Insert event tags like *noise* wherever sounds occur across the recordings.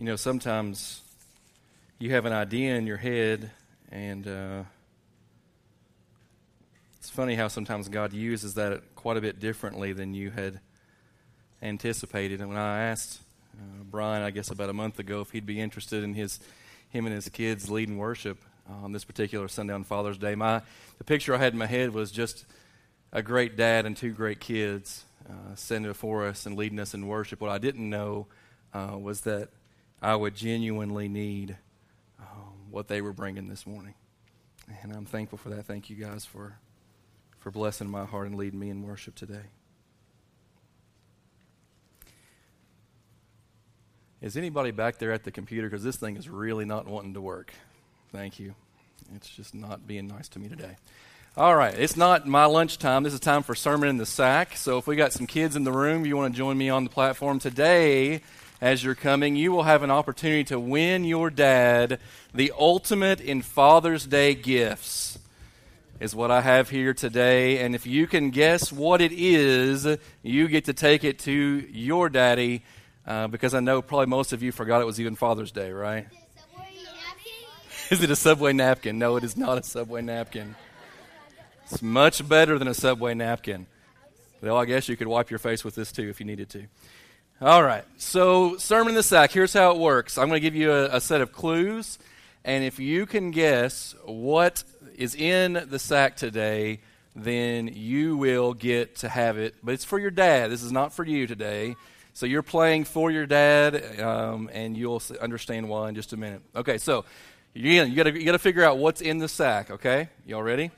You know, sometimes you have an idea in your head, and uh, it's funny how sometimes God uses that quite a bit differently than you had anticipated. And when I asked uh, Brian, I guess about a month ago, if he'd be interested in his him and his kids leading worship on this particular Sunday on Father's Day, my the picture I had in my head was just a great dad and two great kids uh, sending before us and leading us in worship. What I didn't know uh, was that I would genuinely need um, what they were bringing this morning. And I'm thankful for that. Thank you guys for, for blessing my heart and leading me in worship today. Is anybody back there at the computer? Because this thing is really not wanting to work. Thank you. It's just not being nice to me today. All right, it's not my lunchtime. This is time for Sermon in the Sack. So if we got some kids in the room, you want to join me on the platform today as you're coming, you will have an opportunity to win your dad the ultimate in Father's Day gifts. Is what I have here today. And if you can guess what it is, you get to take it to your daddy uh, because I know probably most of you forgot it was even Father's Day, right? Is it a Subway napkin? No, it is not a Subway napkin. It's much better than a Subway napkin. Though I guess you could wipe your face with this too if you needed to. All right. So, sermon in the sack. Here's how it works. I'm going to give you a, a set of clues, and if you can guess what is in the sack today, then you will get to have it. But it's for your dad. This is not for you today. So you're playing for your dad, um, and you'll understand why in just a minute. Okay. So you, you got you to figure out what's in the sack. Okay. Y'all ready?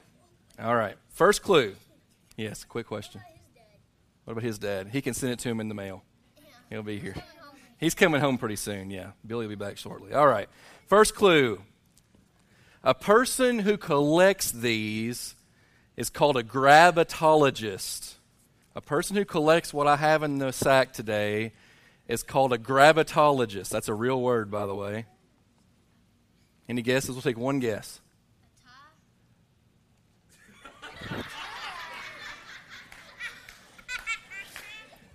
All right. First clue. Yes, quick question. What about his dad? He can send it to him in the mail. He'll be here. He's coming home pretty soon, yeah. Billy will be back shortly. All right. First clue. A person who collects these is called a grabatologist. A person who collects what I have in the sack today is called a grabatologist. That's a real word, by the way. Any guesses? We'll take one guess.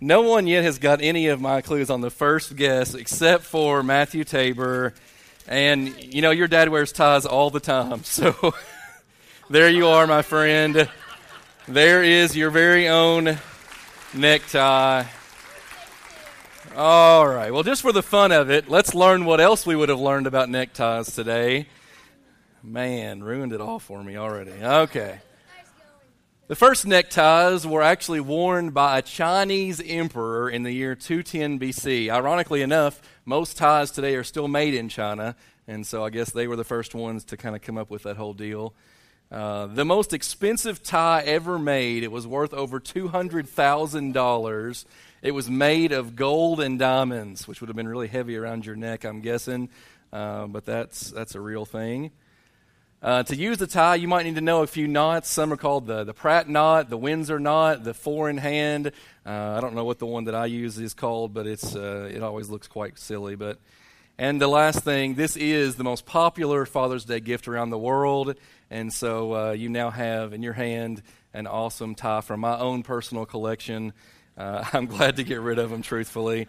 No one yet has got any of my clues on the first guess except for Matthew Tabor. And, you know, your dad wears ties all the time. *laughs* So *laughs* there you are, my friend. There is your very own necktie. All right. Well, just for the fun of it, let's learn what else we would have learned about neckties today. Man, ruined it all for me already. Okay. The first neckties were actually worn by a Chinese emperor in the year 210 BC. Ironically enough, most ties today are still made in China, and so I guess they were the first ones to kind of come up with that whole deal. Uh, the most expensive tie ever made, it was worth over $200,000. It was made of gold and diamonds, which would have been really heavy around your neck, I'm guessing, uh, but that's, that's a real thing. Uh, to use the tie, you might need to know a few knots. Some are called the, the Pratt knot, the Windsor knot, the four in hand. Uh, I don't know what the one that I use is called, but it's, uh, it always looks quite silly. But And the last thing, this is the most popular Father's Day gift around the world. And so uh, you now have in your hand an awesome tie from my own personal collection. Uh, *laughs* I'm glad to get rid of them, truthfully.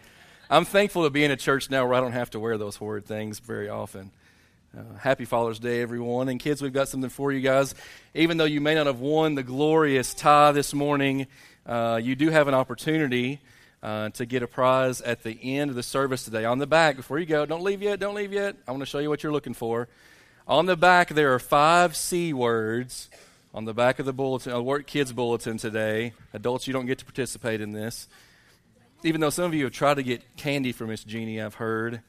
I'm thankful to be in a church now where I don't have to wear those horrid things very often. Uh, happy Father's Day, everyone. And kids, we've got something for you guys. Even though you may not have won the glorious tie this morning, uh, you do have an opportunity uh, to get a prize at the end of the service today. On the back, before you go, don't leave yet, don't leave yet. I want to show you what you're looking for. On the back, there are five C words on the back of the bulletin, uh, Work Kids Bulletin today. Adults, you don't get to participate in this. Even though some of you have tried to get candy from Miss Jeannie, I've heard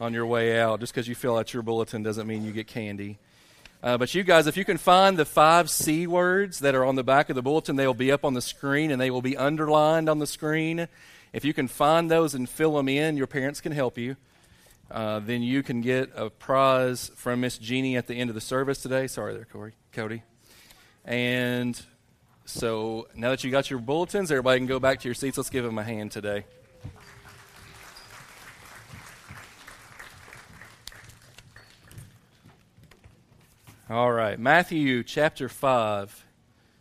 on your way out. Just because you fill out your bulletin doesn't mean you get candy. Uh, but you guys, if you can find the five C words that are on the back of the bulletin, they will be up on the screen and they will be underlined on the screen. If you can find those and fill them in, your parents can help you. Uh, then you can get a prize from Miss Jeannie at the end of the service today. Sorry there, Corey, Cody. And so now that you got your bulletins, everybody can go back to your seats. Let's give them a hand today. All right, Matthew chapter 5,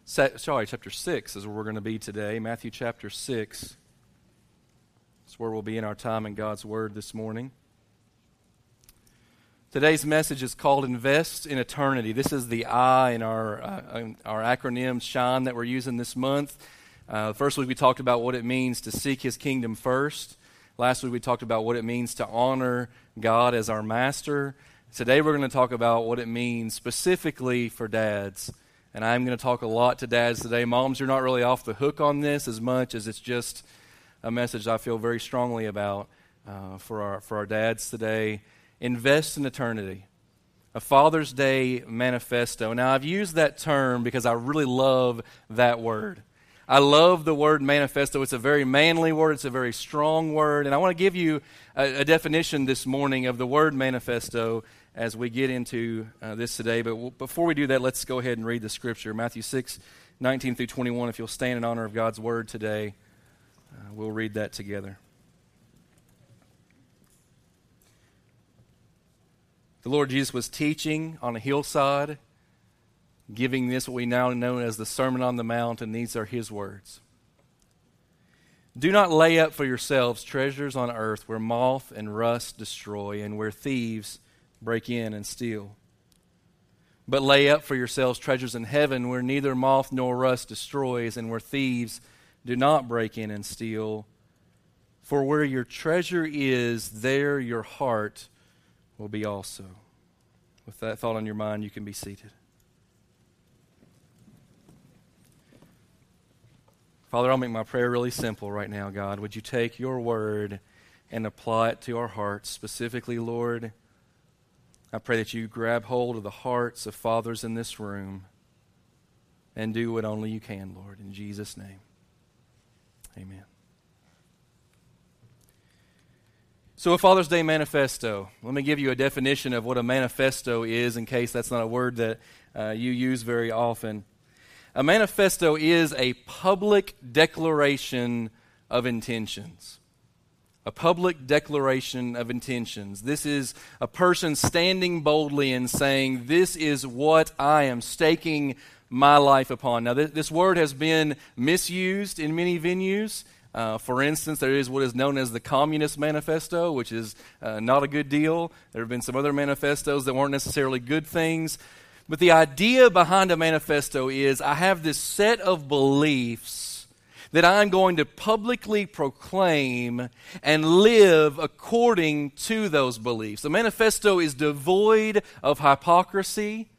sorry, chapter 6 is where we're going to be today. Matthew chapter 6 is where we'll be in our time in God's Word this morning. Today's message is called Invest in Eternity. This is the I in our, uh, our acronym SHINE that we're using this month. Uh, first week we talked about what it means to seek His kingdom first. Last week we talked about what it means to honor God as our master. Today we're going to talk about what it means specifically for dads. And I'm going to talk a lot to dads today. Moms, you're not really off the hook on this as much as it's just a message I feel very strongly about uh, for, our, for our dads today. Invest in eternity. A Father's Day manifesto. Now, I've used that term because I really love that word. I love the word manifesto. It's a very manly word, it's a very strong word. And I want to give you a, a definition this morning of the word manifesto as we get into uh, this today. But w- before we do that, let's go ahead and read the scripture Matthew 6, 19 through 21. If you'll stand in honor of God's word today, uh, we'll read that together. The Lord Jesus was teaching on a hillside, giving this what we now know as the Sermon on the Mount, and these are his words. Do not lay up for yourselves treasures on earth where moth and rust destroy and where thieves break in and steal. But lay up for yourselves treasures in heaven where neither moth nor rust destroys and where thieves do not break in and steal. For where your treasure is, there your heart will be also. With that thought on your mind, you can be seated. Father, I'll make my prayer really simple right now, God. Would you take your word and apply it to our hearts? Specifically, Lord, I pray that you grab hold of the hearts of fathers in this room and do what only you can, Lord. In Jesus' name, amen. So, a Father's Day manifesto. Let me give you a definition of what a manifesto is in case that's not a word that uh, you use very often. A manifesto is a public declaration of intentions. A public declaration of intentions. This is a person standing boldly and saying, This is what I am staking my life upon. Now, th- this word has been misused in many venues. Uh, for instance, there is what is known as the Communist Manifesto, which is uh, not a good deal. There have been some other manifestos that weren't necessarily good things. But the idea behind a manifesto is I have this set of beliefs that I'm going to publicly proclaim and live according to those beliefs. A manifesto is devoid of hypocrisy.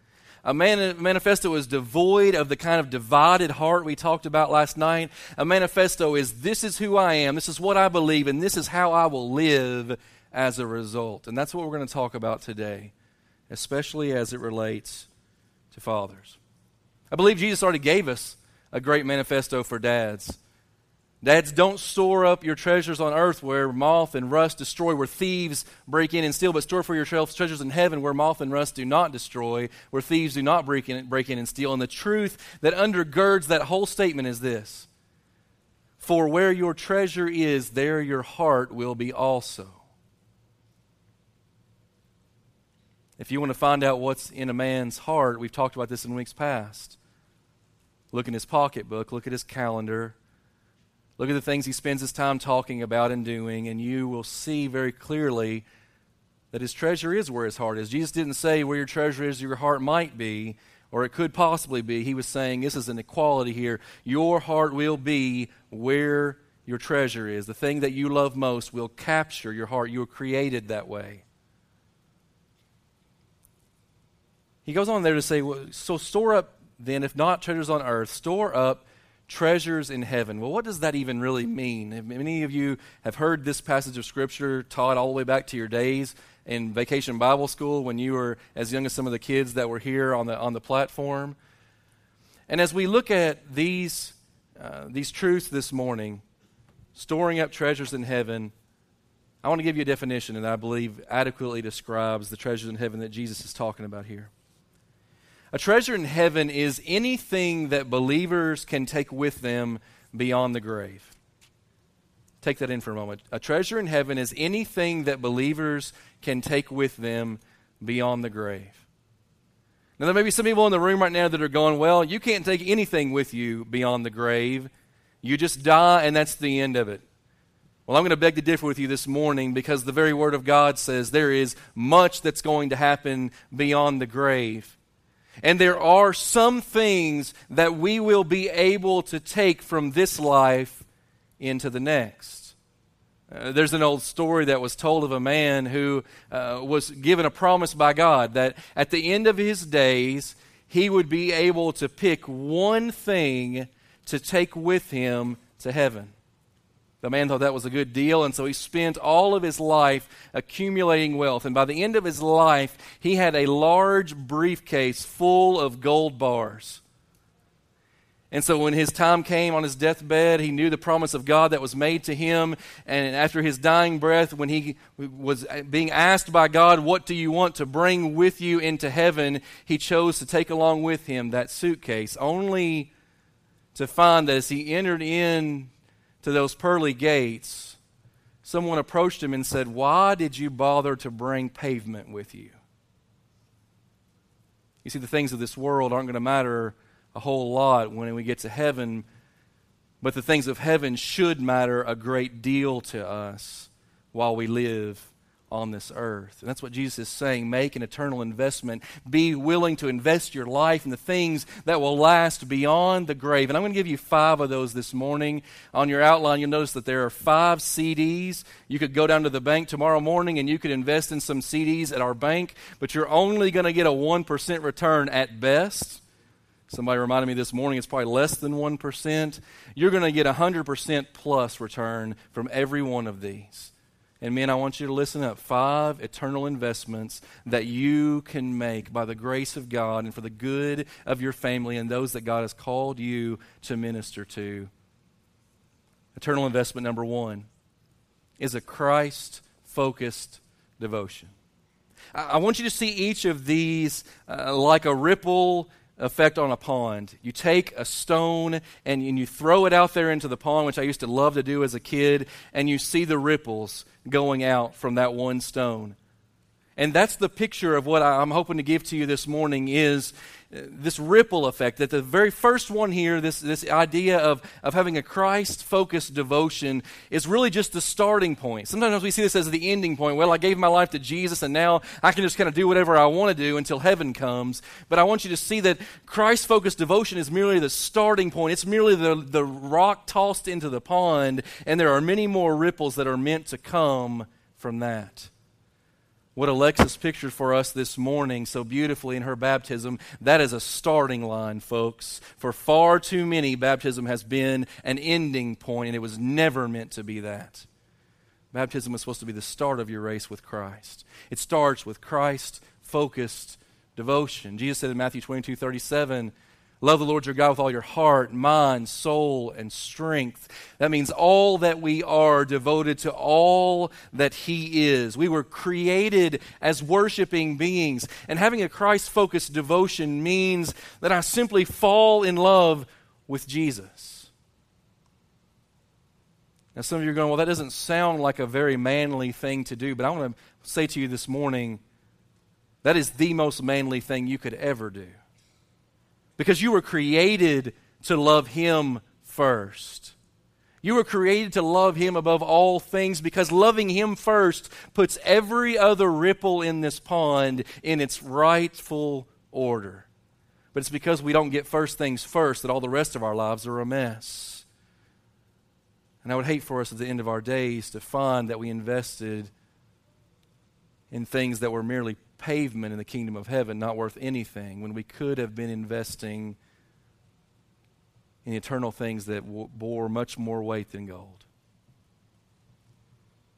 A manifesto is devoid of the kind of divided heart we talked about last night. A manifesto is this is who I am, this is what I believe, and this is how I will live as a result. And that's what we're going to talk about today, especially as it relates to fathers. I believe Jesus already gave us a great manifesto for dads. Dads, don't store up your treasures on earth where moth and rust destroy, where thieves break in and steal, but store for yourselves treasures in heaven where moth and rust do not destroy, where thieves do not break in, break in and steal. And the truth that undergirds that whole statement is this For where your treasure is, there your heart will be also. If you want to find out what's in a man's heart, we've talked about this in weeks past. Look in his pocketbook, look at his calendar, Look at the things he spends his time talking about and doing, and you will see very clearly that his treasure is where his heart is. Jesus didn't say where your treasure is, your heart might be, or it could possibly be. He was saying this is an equality here. Your heart will be where your treasure is. The thing that you love most will capture your heart. You were created that way. He goes on there to say, so store up then, if not treasures on earth, store up treasures in heaven. Well, what does that even really mean? Many of you have heard this passage of Scripture taught all the way back to your days in vacation Bible school when you were as young as some of the kids that were here on the, on the platform. And as we look at these, uh, these truths this morning, storing up treasures in heaven, I want to give you a definition that I believe adequately describes the treasures in heaven that Jesus is talking about here. A treasure in heaven is anything that believers can take with them beyond the grave. Take that in for a moment. A treasure in heaven is anything that believers can take with them beyond the grave. Now, there may be some people in the room right now that are going, Well, you can't take anything with you beyond the grave. You just die, and that's the end of it. Well, I'm going to beg to differ with you this morning because the very Word of God says there is much that's going to happen beyond the grave. And there are some things that we will be able to take from this life into the next. Uh, there's an old story that was told of a man who uh, was given a promise by God that at the end of his days, he would be able to pick one thing to take with him to heaven. The man thought that was a good deal, and so he spent all of his life accumulating wealth. And by the end of his life, he had a large briefcase full of gold bars. And so when his time came on his deathbed, he knew the promise of God that was made to him. And after his dying breath, when he was being asked by God, What do you want to bring with you into heaven? he chose to take along with him that suitcase, only to find that as he entered in to those pearly gates, someone approached him and said, Why did you bother to bring pavement with you? You see, the things of this world aren't going to matter a whole lot when we get to heaven, but the things of heaven should matter a great deal to us while we live on this earth. And that's what Jesus is saying. Make an eternal investment. Be willing to invest your life in the things that will last beyond the grave. And I'm going to give you five of those this morning. On your outline, you'll notice that there are five CDs. You could go down to the bank tomorrow morning and you could invest in some CDs at our bank, but you're only going to get a 1% return at best. Somebody reminded me this morning it's probably less than 1%. You're going to get a 100% plus return from every one of these. And men, I want you to listen up. Five eternal investments that you can make by the grace of God and for the good of your family and those that God has called you to minister to. Eternal investment number one is a Christ focused devotion. I want you to see each of these uh, like a ripple effect on a pond. You take a stone and, and you throw it out there into the pond, which I used to love to do as a kid, and you see the ripples going out from that one stone. And that's the picture of what I'm hoping to give to you this morning is uh, this ripple effect that the very first one here this, this idea of, of having a christ focused devotion is really just the starting point. Sometimes we see this as the ending point. Well i gave my life to jesus and now i can just kind of do whatever i want to do until heaven comes. But i want you to see that christ focused devotion is merely the starting point. It's merely the, the rock tossed into the pond and there are many more ripples that are meant to come from that what Alexis pictured for us this morning so beautifully in her baptism, that is a starting line, folks. For far too many, baptism has been an ending point, and it was never meant to be that. Baptism is supposed to be the start of your race with Christ. It starts with Christ focused devotion. Jesus said in Matthew 22 37, Love the Lord your God with all your heart, mind, soul, and strength. That means all that we are devoted to all that He is. We were created as worshiping beings. And having a Christ focused devotion means that I simply fall in love with Jesus. Now, some of you are going, well, that doesn't sound like a very manly thing to do, but I want to say to you this morning that is the most manly thing you could ever do because you were created to love Him first. You were created to love Him above all things because loving Him first puts every other ripple in this pond in its rightful order. But it's because we don't get first things first that all the rest of our lives are a mess. And I would hate for us at the end of our days to find that we invested in things that were merely pavement in the kingdom of heaven, not worth anything, when we could have been investing in eternal things that bore much more weight than gold.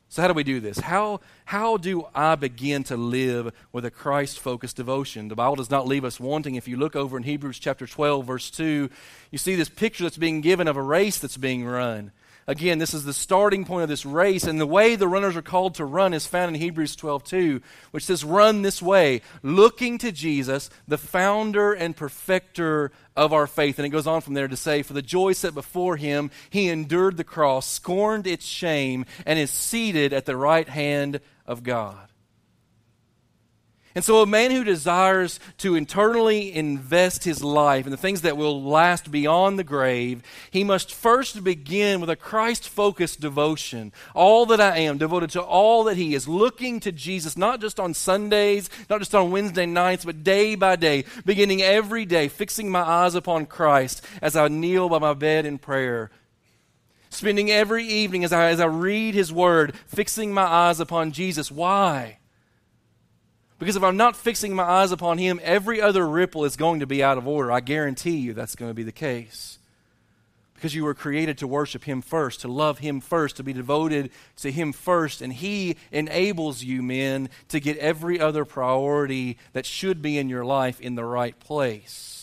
So, how do we do this? How, how do I begin to live with a Christ focused devotion? The Bible does not leave us wanting. If you look over in Hebrews chapter 12, verse 2, you see this picture that's being given of a race that's being run. Again, this is the starting point of this race, and the way the runners are called to run is found in Hebrews 12 2, which says, Run this way, looking to Jesus, the founder and perfecter of our faith. And it goes on from there to say, For the joy set before him, he endured the cross, scorned its shame, and is seated at the right hand of God. And so, a man who desires to internally invest his life in the things that will last beyond the grave, he must first begin with a Christ focused devotion. All that I am, devoted to all that he is, looking to Jesus, not just on Sundays, not just on Wednesday nights, but day by day, beginning every day, fixing my eyes upon Christ as I kneel by my bed in prayer. Spending every evening as I, as I read his word, fixing my eyes upon Jesus. Why? Because if I'm not fixing my eyes upon Him, every other ripple is going to be out of order. I guarantee you that's going to be the case. Because you were created to worship Him first, to love Him first, to be devoted to Him first. And He enables you, men, to get every other priority that should be in your life in the right place.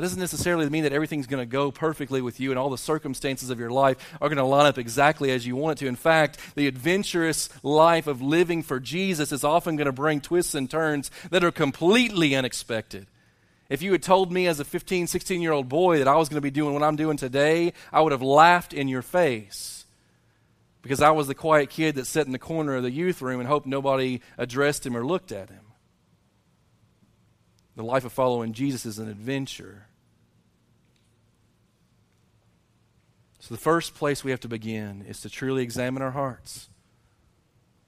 That doesn't necessarily mean that everything's going to go perfectly with you and all the circumstances of your life are going to line up exactly as you want it to. In fact, the adventurous life of living for Jesus is often going to bring twists and turns that are completely unexpected. If you had told me as a 15, 16 year old boy that I was going to be doing what I'm doing today, I would have laughed in your face because I was the quiet kid that sat in the corner of the youth room and hoped nobody addressed him or looked at him. The life of following Jesus is an adventure. So, the first place we have to begin is to truly examine our hearts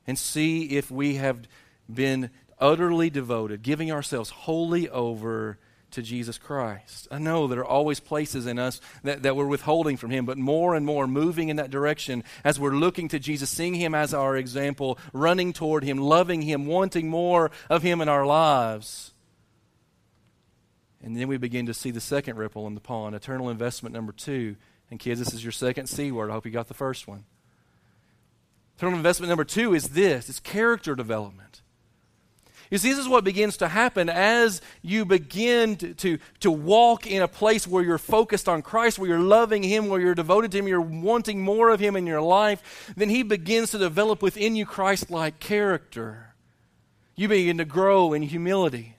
and see if we have been utterly devoted, giving ourselves wholly over to Jesus Christ. I know there are always places in us that, that we're withholding from Him, but more and more moving in that direction as we're looking to Jesus, seeing Him as our example, running toward Him, loving Him, wanting more of Him in our lives. And then we begin to see the second ripple in the pond, eternal investment number two and kids, this is your second C word. I hope you got the first one. Eternal investment number two is this it's character development. You see, this is what begins to happen as you begin to, to, to, walk in a place where you're focused on Christ, where you're loving Him, where you're devoted to Him, you're wanting more of Him in your life. Then He begins to develop within you Christ like character. You begin to grow in humility,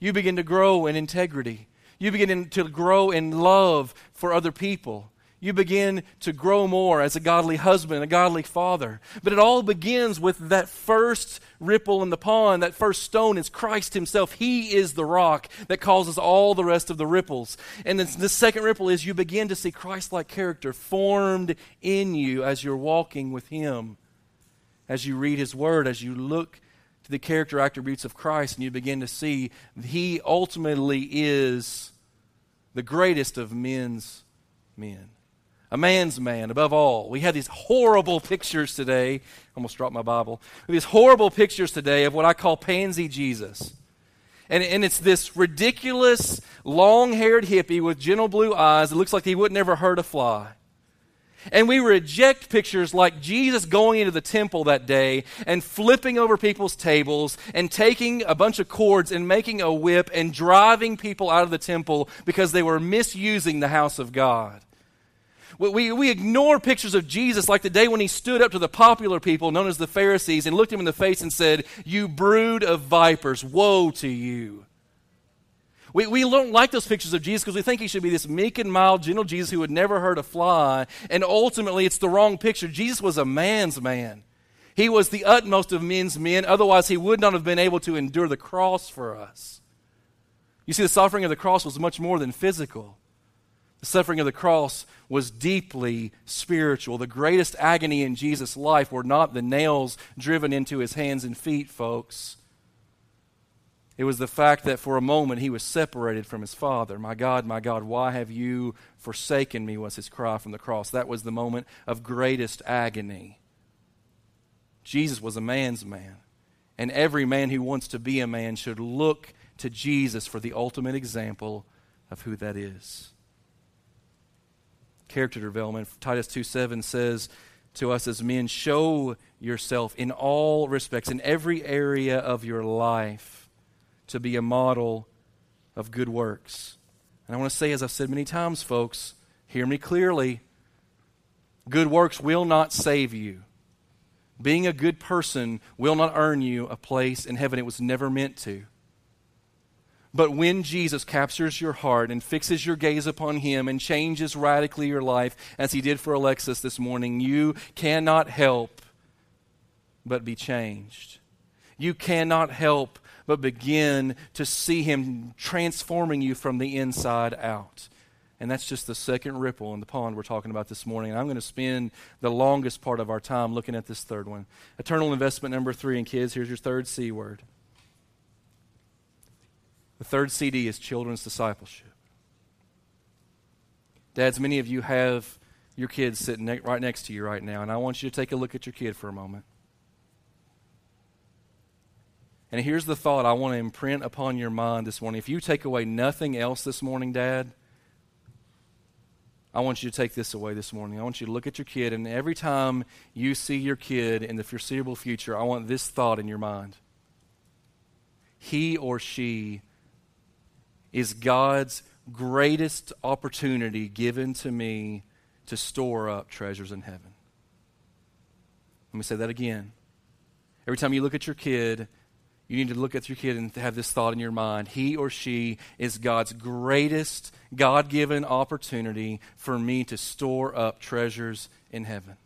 you begin to grow in integrity, you begin to grow in love for other people you begin to grow more as a godly husband, a godly father. But it all begins with that first ripple in the pond, that first stone is Christ Himself. He is the rock that causes all the rest of the ripples. And the second ripple is you begin to see Christ like character formed in you as you're walking with Him, as you read His Word, as you look to the character attributes of Christ, and you begin to see He ultimately is the greatest of men's men a man's man above all. We had these horrible pictures today. Almost dropped my Bible. These horrible pictures today of what I call pansy Jesus. And, and it's this ridiculous, long haired hippie with gentle blue eyes that looks like he would never hurt a fly. And we reject pictures like Jesus going into the temple that day and flipping over people's tables and taking a bunch of cords and making a whip and driving people out of the temple because they were misusing the house of God. We, we ignore pictures of Jesus like the day when he stood up to the popular people known as the Pharisees and looked him in the face and said, You brood of vipers, woe to you. We, we don't like those pictures of Jesus because we think he should be this meek and mild, gentle Jesus who would never hurt a fly. And ultimately, it's the wrong picture. Jesus was a man's man. He was the utmost of men's men. Otherwise, he would not have been able to endure the cross for us. You see, the suffering of the cross was much more than physical. Suffering of the cross was deeply spiritual. The greatest agony in Jesus' life were not the nails driven into his hands and feet, folks. It was the fact that for a moment he was separated from his Father. My God, my God, why have you forsaken me? was his cry from the cross. That was the moment of greatest agony. Jesus was a man's man. And every man who wants to be a man should look to Jesus for the ultimate example of who that is character development. Titus 2 7 says to us as men, show yourself in all respects, in every area of your life, to be a model of good works. And I want to say, as I've said many times, folks, hear me clearly. Good works will not save you. Being a good person will not earn you a place in heaven. It was never meant to. But when Jesus captures your heart and fixes your gaze upon Him and changes radically your life, as He did for Alexis this morning, you cannot help but be changed. you cannot help but begin to see Him transforming you from the inside out. And that's just the second ripple in the pond we're talking about this morning. And I'm going to spend the longest part of our time looking at this third one. Eternal investment number three. And kids, here's your third C word. The third CD is children's discipleship. Dads, many of you have your kids sitting ne- right next to you right now, and I want you to take a look at your kid for a moment. And here's the thought I want to imprint upon your mind this morning. If you take away nothing else this morning, Dad, I want you to take this away this morning. I want you to look at your kid, and every time you see your kid in the foreseeable future, I want this thought in your mind. He or she is God's greatest opportunity given to me to store up treasures in heaven. Let me say that again. Every time you look at your kid, you need to look at your kid and have this thought in your mind. He or she is God's greatest God given opportunity for me to store up treasures in heaven.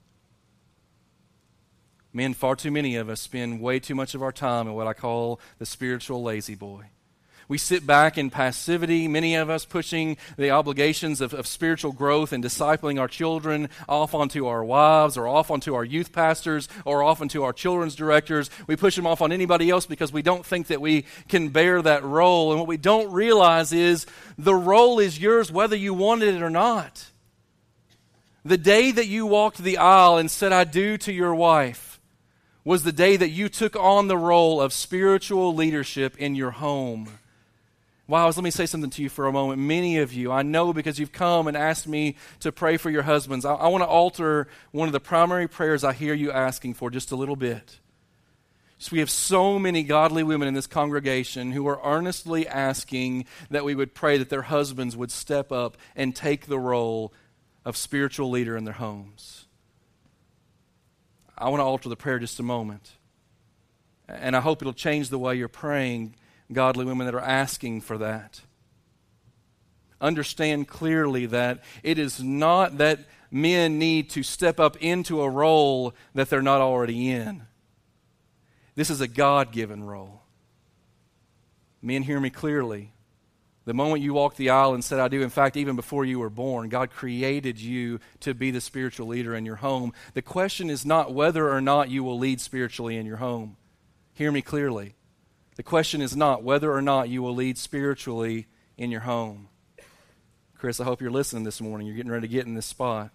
Men, far too many of us spend way too much of our time in what I call the spiritual lazy boy. We sit back in passivity, many of us pushing the obligations of, of spiritual growth and discipling our children off onto our wives or off onto our youth pastors or off onto our children's directors. We push them off on anybody else because we don't think that we can bear that role. And what we don't realize is the role is yours whether you wanted it or not. The day that you walked the aisle and said, I do to your wife, was the day that you took on the role of spiritual leadership in your home. Wives, let me say something to you for a moment. Many of you, I know because you've come and asked me to pray for your husbands. I, I want to alter one of the primary prayers I hear you asking for just a little bit. So we have so many godly women in this congregation who are earnestly asking that we would pray that their husbands would step up and take the role of spiritual leader in their homes. I want to alter the prayer just a moment. And I hope it'll change the way you're praying godly women that are asking for that. Understand clearly that it is not that men need to step up into a role that they're not already in. This is a God given role. Men, hear me clearly. The moment you walked the aisle and said, I do, in fact, even before you were born, God created you to be the spiritual leader in your home. The question is not whether or not you will lead spiritually in your home. Hear me clearly. The question is not whether or not you will lead spiritually in your home. Chris, I hope you're listening this morning. You're getting ready to get in this spot.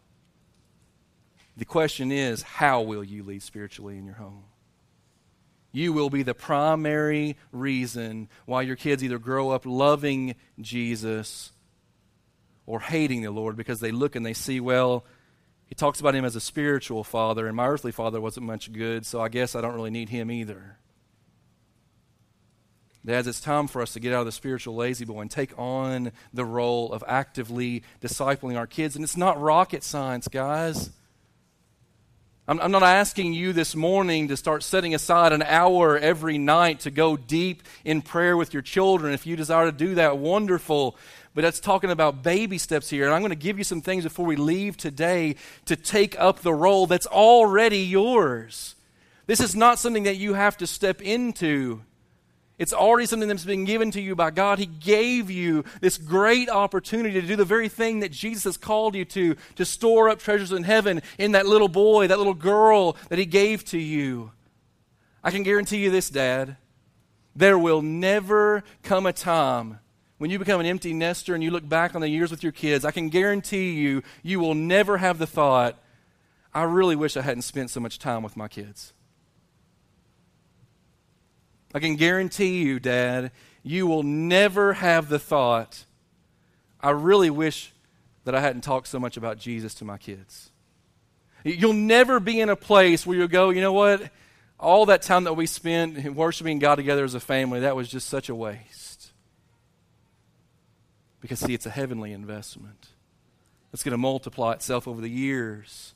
The question is, how will you lead spiritually in your home? You will be the primary reason why your kids either grow up loving Jesus or hating the Lord because they look and they see, well, he talks about him as a spiritual father, and my earthly father wasn't much good, so I guess I don't really need him either. Dads, it's time for us to get out of the spiritual lazy boy and take on the role of actively discipling our kids. And it's not rocket science, guys. I'm, I'm, not asking you this morning to start setting aside an hour every night to go deep in prayer with your children. If you desire to do that, wonderful. But that's talking about baby steps here. And I'm going to give you some things before we leave today to take up the role that's already yours. This is not something that you have to step into. It's already something that's been given to you by God. He gave you this great opportunity to do the very thing that Jesus has called you to, to store up treasures in heaven in that little boy, that little girl that He gave to you. I can guarantee you this, Dad. There will never come a time when you become an empty nester and you look back on the years with your kids. I can guarantee you, you will never have the thought, I really wish I hadn't spent so much time with my kids. I can guarantee you, Dad, you will never have the thought, I really wish that I hadn't talked so much about Jesus to my kids. You'll never be in a place where you'll go, you know what? All that time that we spent worshiping God together as a family, that was just such a waste. Because, see, it's a heavenly investment. It's going to multiply itself over the years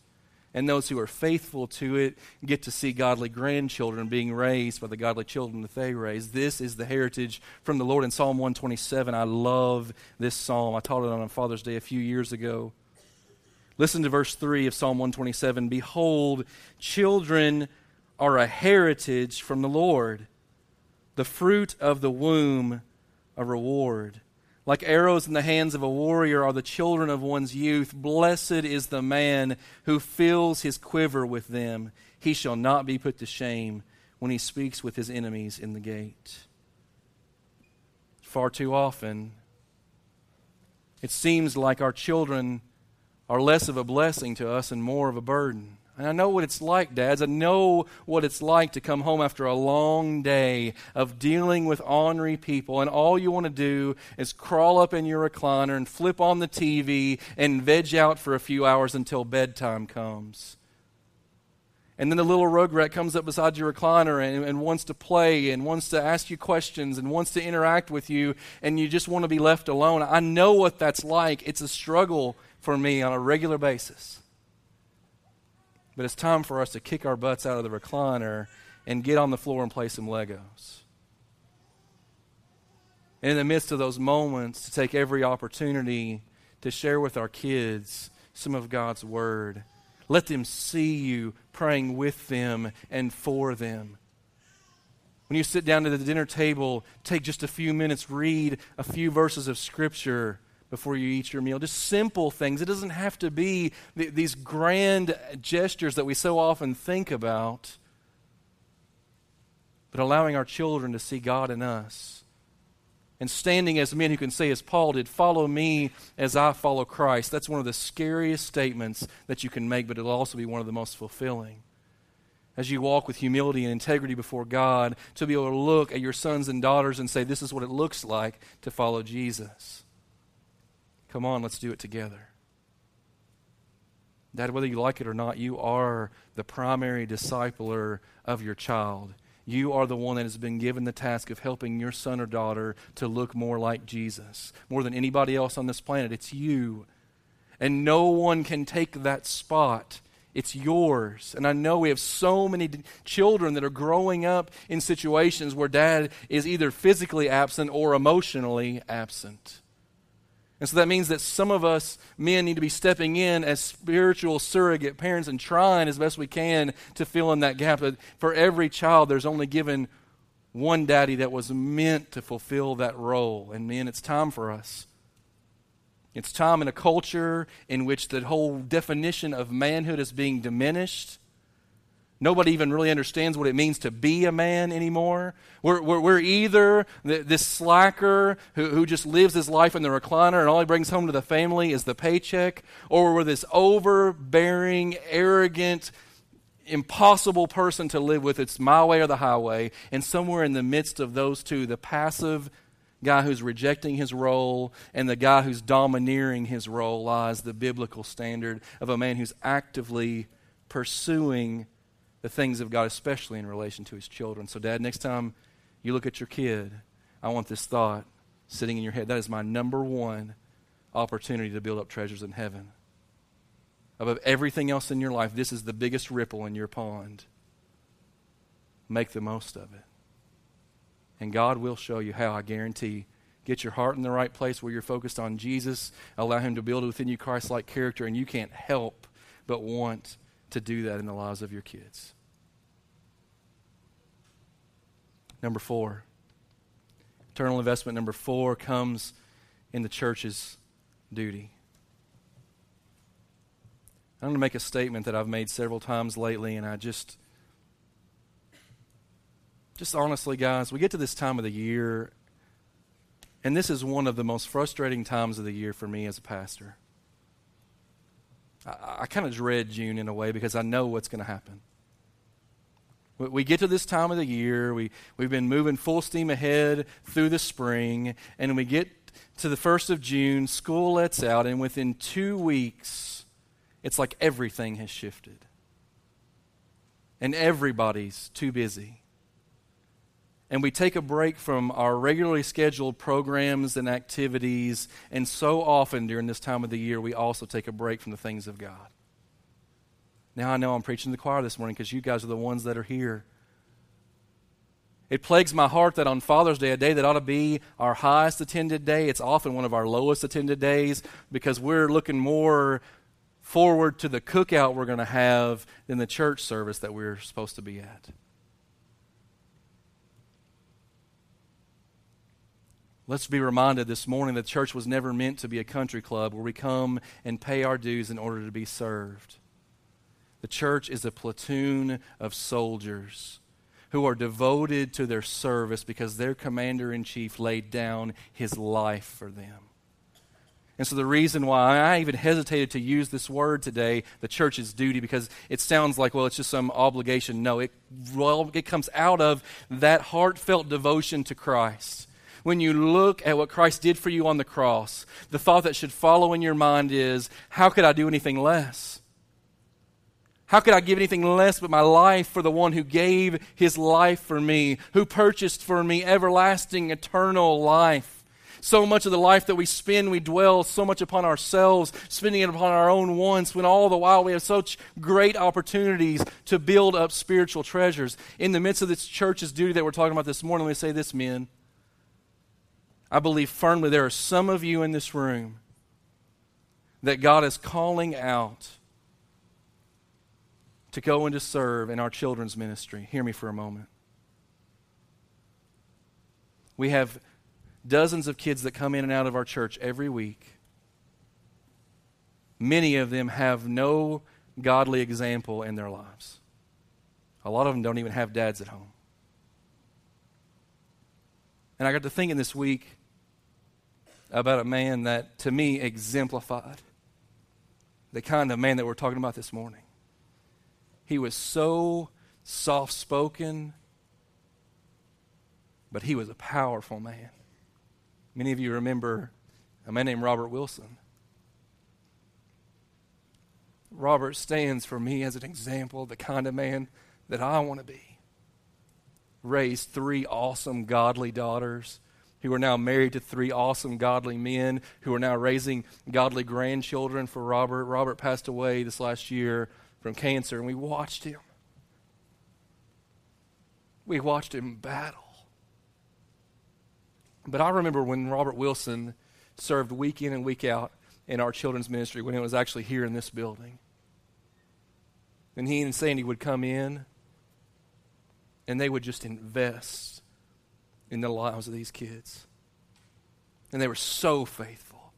and those who are faithful to it get to see godly grandchildren being raised by the godly children that they raise. This is the heritage from the Lord in Psalm 127. I love this psalm. I taught it on Father's Day a few years ago. Listen to verse 3 of Psalm 127 Behold, children are a heritage from the Lord, the fruit of the womb, a reward. Like arrows in the hands of a warrior are the children of one's youth. Blessed is the man who fills his quiver with them. He shall not be put to shame when he speaks with his enemies in the gate. Far too often, it seems like our children are less of a blessing to us and more of a burden. And I know what it's like, dads. I know what it's like to come home after a long day of dealing with ornery people, and all you want to do is crawl up in your recliner and flip on the TV and veg out for a few hours until bedtime comes. And then the little rugrat comes up beside your recliner and, and wants to play and wants to ask you questions and wants to interact with you, and you just want to be left alone. I know what that's like. It's a struggle for me on a regular basis. But it's time for us to kick our butts out of the recliner and get on the floor and play some Legos. And in the midst of those moments, to take every opportunity to share with our kids some of God's Word. Let them see you praying with them and for them. When you sit down to the dinner table, take just a few minutes, read a few verses of Scripture before you eat your meal. Just simple things. It doesn't have to be th- these grand gestures that we so often think about, but allowing our children to see God in us. And standing as men who can say, as Paul did, follow me as I follow Christ. That's one of the scariest statements that you can make, but it'll also be one of the most fulfilling as you walk with humility and integrity before God, to be able to look at your sons and daughters and say, This is what it looks like to follow Jesus. Come on, let's do it together. Dad, whether you like it or not, you are the primary discipler of your child. You are the one that has been given the task of helping your son or daughter to look more like Jesus. More than anybody else on this planet, it's you. And no one can take that spot. It's yours. And I know we have so many children that are growing up in situations where dad is either physically absent or emotionally absent. And so that means that some of us men need to be stepping in as spiritual surrogate parents and trying as best we can to fill in that gap. But for every child, there's only given one daddy that was meant to fulfill that role. And men, it's time for us. It's time in a culture in which the whole definition of manhood is being diminished Nobody even really understands what it means to be a man anymore. We're, we're, we're either this slacker who, who just lives his life in the recliner and all he brings home to the family is the paycheck, or we're this overbearing, arrogant, impossible person to live with. It's my way or the highway. And somewhere in the midst of those two, the passive guy who's rejecting his role and the guy who's domineering his role lies the biblical standard of a man who's actively pursuing the things of God, especially in relation to his children. So, Dad, next time you look at your kid, I want this thought sitting in your head. That is my number one opportunity to build up treasures in heaven. Above everything else in your life, this is the biggest ripple in your pond. Make the most of it. And God will show you how, I guarantee. Get your heart in the right place where you're focused on Jesus. Allow Him to build within you Christ like character, and you can't help but want to do that in the lives of your kids. Number four, eternal investment number four comes in the church's duty. I'm going to make a statement that I've made several times lately, and I just, just honestly, guys, we get to this time of the year, and this is one of the most frustrating times of the year for me as a pastor. I, I kind of dread June in a way because I know what's going to happen. We, get to this time of the year, we, we've been moving full steam ahead through the spring, and we get to the 1st of June, school lets out, and within two weeks, it's like everything has shifted. And everybody's too busy and we take a break from our regularly scheduled programs and activities. And so often during this time of the year, we also take a break from the things of God. Now I know I'm preaching to the choir this morning because you guys are the ones that are here. It plagues my heart that on Father's Day, a day that ought to be our highest attended day, it's often one of our lowest attended days because we're looking more forward to the cookout we're going to have than the church service that we're supposed to be at. Let's be reminded this morning that church was never meant to be a country club where we come and pay our dues in order to be served. The church is a platoon of soldiers who are devoted to their service because their commander in chief laid down his life for them. And so, the reason why I even hesitated to use this word today, the church's duty, because it sounds like, well, it's just some obligation. No, it, well, it comes out of that heartfelt devotion to Christ. When you look at what Christ did for you on the cross, the thought that should follow in your mind is, how could I do anything less? How could I give anything less but my life for the one who gave his life for me, who purchased for me everlasting, eternal life? So much of the life that we spend, we dwell so much upon ourselves, spending it upon our own wants, when all the while we have such great opportunities to build up spiritual treasures. In the midst of this church's duty that we're talking about this morning, let me say this, men. I believe firmly there are some of you in this room that God is calling out to go and to serve in our children's ministry. Hear me for a moment. We have dozens of kids that come in and out of our church every week. Many of them have no godly example in their lives. A lot of them don't even have dads at home. And I got to thinking this week about a man that, to me, exemplified the kind of man that we're talking about this morning. He was so soft spoken, but he was a powerful man. Many of you remember a man named Robert Wilson. Robert stands for me as an example of the kind of man that I want to be. Raised three awesome, godly daughters who are now married to three awesome, godly men who are now raising godly grandchildren for Robert. Robert passed away this last year from cancer, and we watched him. We watched him battle. But I remember when Robert Wilson served week in and week out in our children's ministry when it was actually here in this building. And he and Sandy would come in and they would just invest in the lives of these kids. And they were so faithful.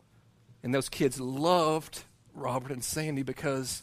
And those kids loved Robert and Sandy because